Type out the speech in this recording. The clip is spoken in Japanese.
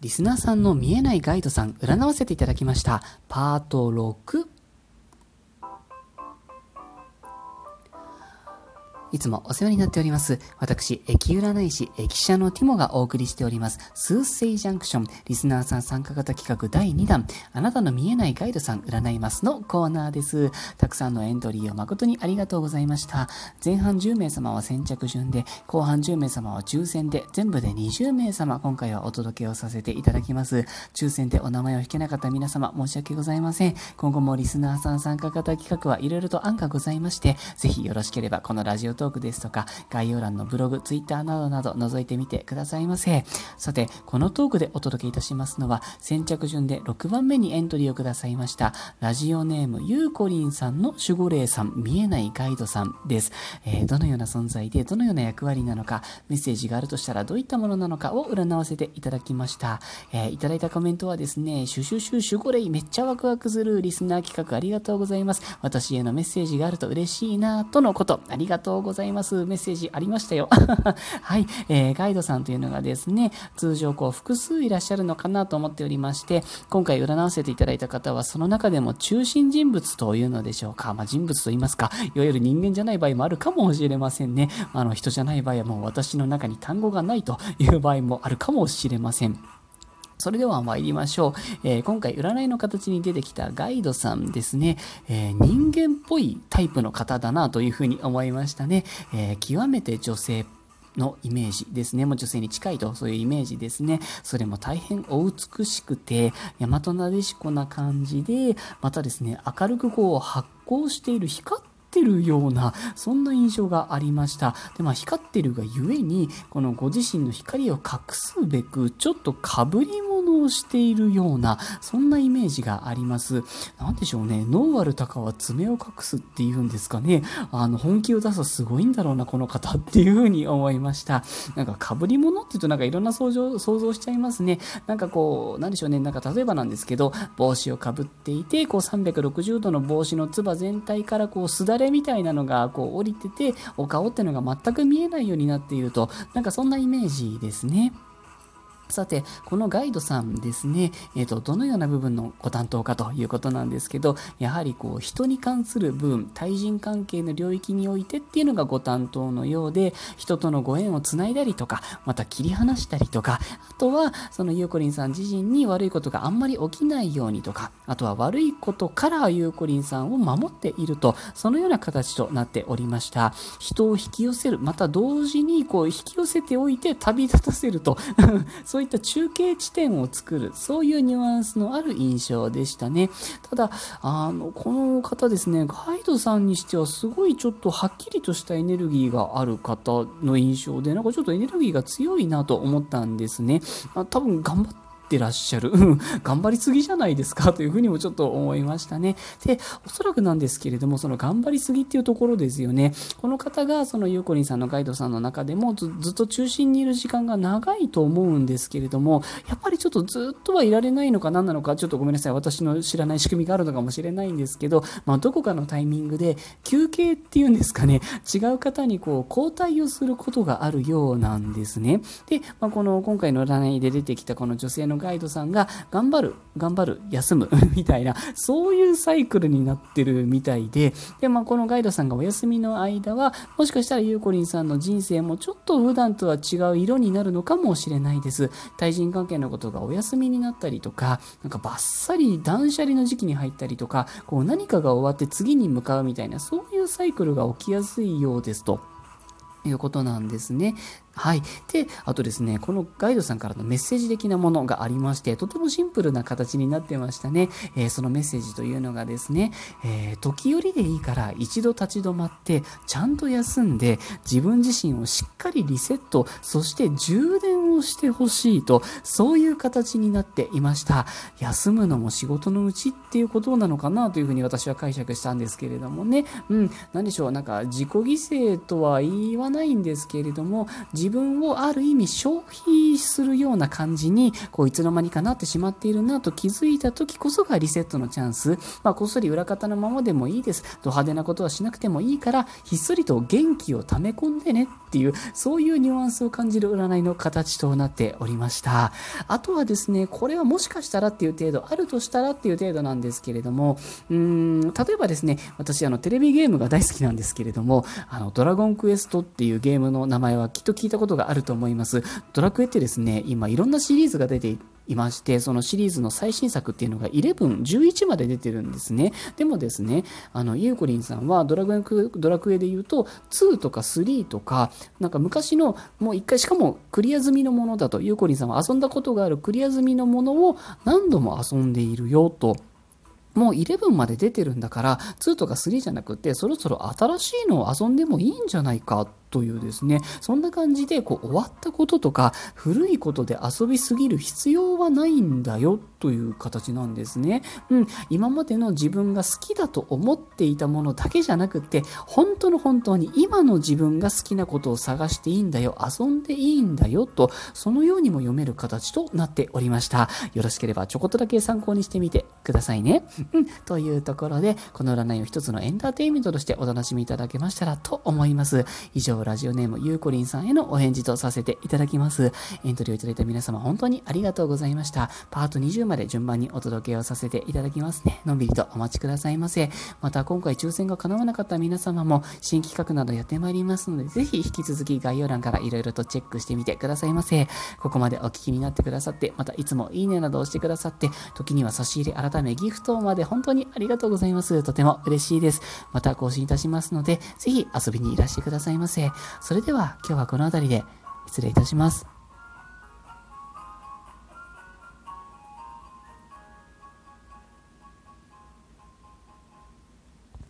リスナーさんの見えないガイドさん占わせていただきました。パート6いつもお世話になっております。私、駅占い師、駅舎のティモがお送りしております。スーセイジャンクション、リスナーさん参加型企画第2弾、あなたの見えないガイドさん占いますのコーナーです。たくさんのエントリーを誠にありがとうございました。前半10名様は先着順で、後半10名様は抽選で、全部で20名様、今回はお届けをさせていただきます。抽選でお名前を引けなかった皆様、申し訳ございません。今後もリスナーさん参加型企画はいろいろと案がございまして、ぜひよろしければこのラジオトークですとか、概要欄のブログ、ツイッターなどなど覗いてみてくださいませ。さて、このトークでお届けいたしますのは、先着順で6番目にエントリーをくださいました、ラジオネームゆうこりんさんの守護霊さん、見えないガイドさんです。えー、どのような存在で、どのような役割なのか、メッセージがあるとしたらどういったものなのかを占わせていただきました。えー、いただいたコメントはですね、シュシュシュ守護霊めっちゃワクワクするリスナー企画ありがとうございます。私へのメッセージがあると嬉しいなとのこと。ありがとうございます。ございますメッセージありましたよ。はい、えー、ガイドさんというのがですね、通常こう複数いらっしゃるのかなと思っておりまして、今回占わせていただいた方はその中でも中心人物というのでしょうか。まあ、人物と言いますか、いわゆる人間じゃない場合もあるかもしれませんね。あの人じゃない場合はもう私の中に単語がないという場合もあるかもしれません。それでは参りましょう。えー、今回占いの形に出てきたガイドさんですね、えー、人間っぽいタイプの方だなというふうに思いましたね。えー、極めて女性のイメージですね。もう女性に近いと、そういうイメージですね。それも大変お美しくて、大和なでしこな感じで、またですね、明るくこう発光している光ってるような、そんな印象がありました。で、まあ、光ってるがゆえに、このご自身の光を隠すべく、ちょっとかぶり物をしているような、そんなイメージがあります。なんでしょうね、ノーアルタカは爪を隠すっていうんですかね。あの、本気を出すすごいんだろうな、この方っていうふうに思いました。なんか、かぶり物って言うとなんかいろんな想像想像しちゃいますね。なんかこう、なんでしょうね、なんか例えばなんですけど、帽子をかぶっていて、こう360度の帽子のつば全体からこうすだれみたいなのがこう降りてて、お顔っていうのが全く見えないようになっていると、なんかそんなイメージですね。さて、このガイドさんですね、えっ、ー、と、どのような部分のご担当かということなんですけど、やはりこう、人に関する部分、対人関係の領域においてっていうのがご担当のようで、人とのご縁をつないだりとか、また切り離したりとか、あとは、そのゆうこりんさん自身に悪いことがあんまり起きないようにとか、あとは悪いことからゆうこりんさんを守っていると、そのような形となっておりました。人を引き寄せる、また同時にこう、引き寄せておいて旅立たせると、そういった中継地点を作る、そういうニュアンスのある印象でしたね。ただ、あの、この方ですね、ガイドさんにしてはすごいちょっとはっきりとしたエネルギーがある方の印象で、なんかちょっとエネルギーが強いなと思ったんですね。あ多分頑張っててらっしゃる。頑張りすぎじゃないですかというふうにもちょっと思いましたね。で、おそらくなんですけれども、その頑張りすぎっていうところですよね。この方が、そのゆうこりんさんのガイドさんの中でもずっと中心にいる時間が長いと思うんですけれども、やっぱりちょっとずっとはいられないのか何なのか、ちょっとごめんなさい。私の知らない仕組みがあるのかもしれないんですけど、まあ、どこかのタイミングで休憩っていうんですかね、違う方にこう交代をすることがあるようなんですね。で、まあ、この今回の占いで出てきたこの女性のガイドさんが頑張る、頑張る、休む みたいな、そういうサイクルになってるみたいで、で、まあ、このガイドさんがお休みの間は、もしかしたらゆうこりんさんの人生もちょっと普段とは違う色になるのかもしれないです。対人関係のことがお休みになったりとか、なんかバッサリ断捨離の時期に入ったりとか、こう何かが終わって次に向かうみたいな、そういうサイクルが起きやすいようですと。いうことなんですね。はい。で、あとですね、このガイドさんからのメッセージ的なものがありまして、とてもシンプルな形になってましたね。えー、そのメッセージというのがですね、えー、時折でいいから一度立ち止まって、ちゃんと休んで、自分自身をしっかりリセット、そして充電をしてほしいと、そういう形になっていました。休むのも仕事のうちっていうことなのかなというふうに私は解釈したんですけれどもね。うん、何でしょう、なんか自己犠牲とは言わないんですけれども、自自分をある意味消費するような感じに、こういつの間にかなってしまっているなと気づいた時こそがリセットのチャンス。まあ、こっそり裏方のままでもいいです。ド派手なことはしなくてもいいから、ひっそりと元気を溜め込んでねっていう、そういうニュアンスを感じる占いの形となっておりました。あとはですね、これはもしかしたらっていう程度、あるとしたらっていう程度なんですけれども、うーん、例えばですね、私、あの、テレビゲームが大好きなんですけれども、あの、ドラゴンクエストっていうゲームの名前はきっと聞いたことがあると思います。ドラクエってですね、今いろんなシリーズが出ていていまして、そのシリーズの最新作っていうのが11、11まで出てるんですね。でもですね、あの、ゆうこりんさんはドラクエ、ドラクエで言うと、2とか3とか、なんか昔の、もう一回、しかもクリア済みのものだと、ゆうこりんさんは遊んだことがあるクリア済みのものを何度も遊んでいるよと。もう11まで出てるんだから、2とか3じゃなくて、そろそろ新しいのを遊んでもいいんじゃないかってというですね、そんな感じでこう終わったこととか古いことで遊びすぎる必要はないんだよという形なんですね。うん、今までの自分が好きだと思っていたものだけじゃなくて、本当の本当に今の自分が好きなことを探していいんだよ、遊んでいいんだよと、そのようにも読める形となっておりました。よろしければちょこっとだけ参考にしてみてくださいね。うん、というところで、この占いを一つのエンターテインメントとしてお楽しみいただけましたらと思います。以上とラジオネームゆうこりんさんへのお返事とさせていただきます。エントリーをいただいた皆様本当にありがとうございました。パート20まで順番にお届けをさせていただきますね。のんびりとお待ちくださいませ。また今回抽選が叶わなかった皆様も新企画などやってまいりますので、ぜひ引き続き概要欄から色々とチェックしてみてくださいませ。ここまでお聞きになってくださって、またいつもいいねなどをしてくださって、時には差し入れ改めギフトまで本当にありがとうございます。とても嬉しいです。また更新いたしますので、ぜひ遊びにいらしてくださいませ。それでは今日はこの辺りで失礼いたします。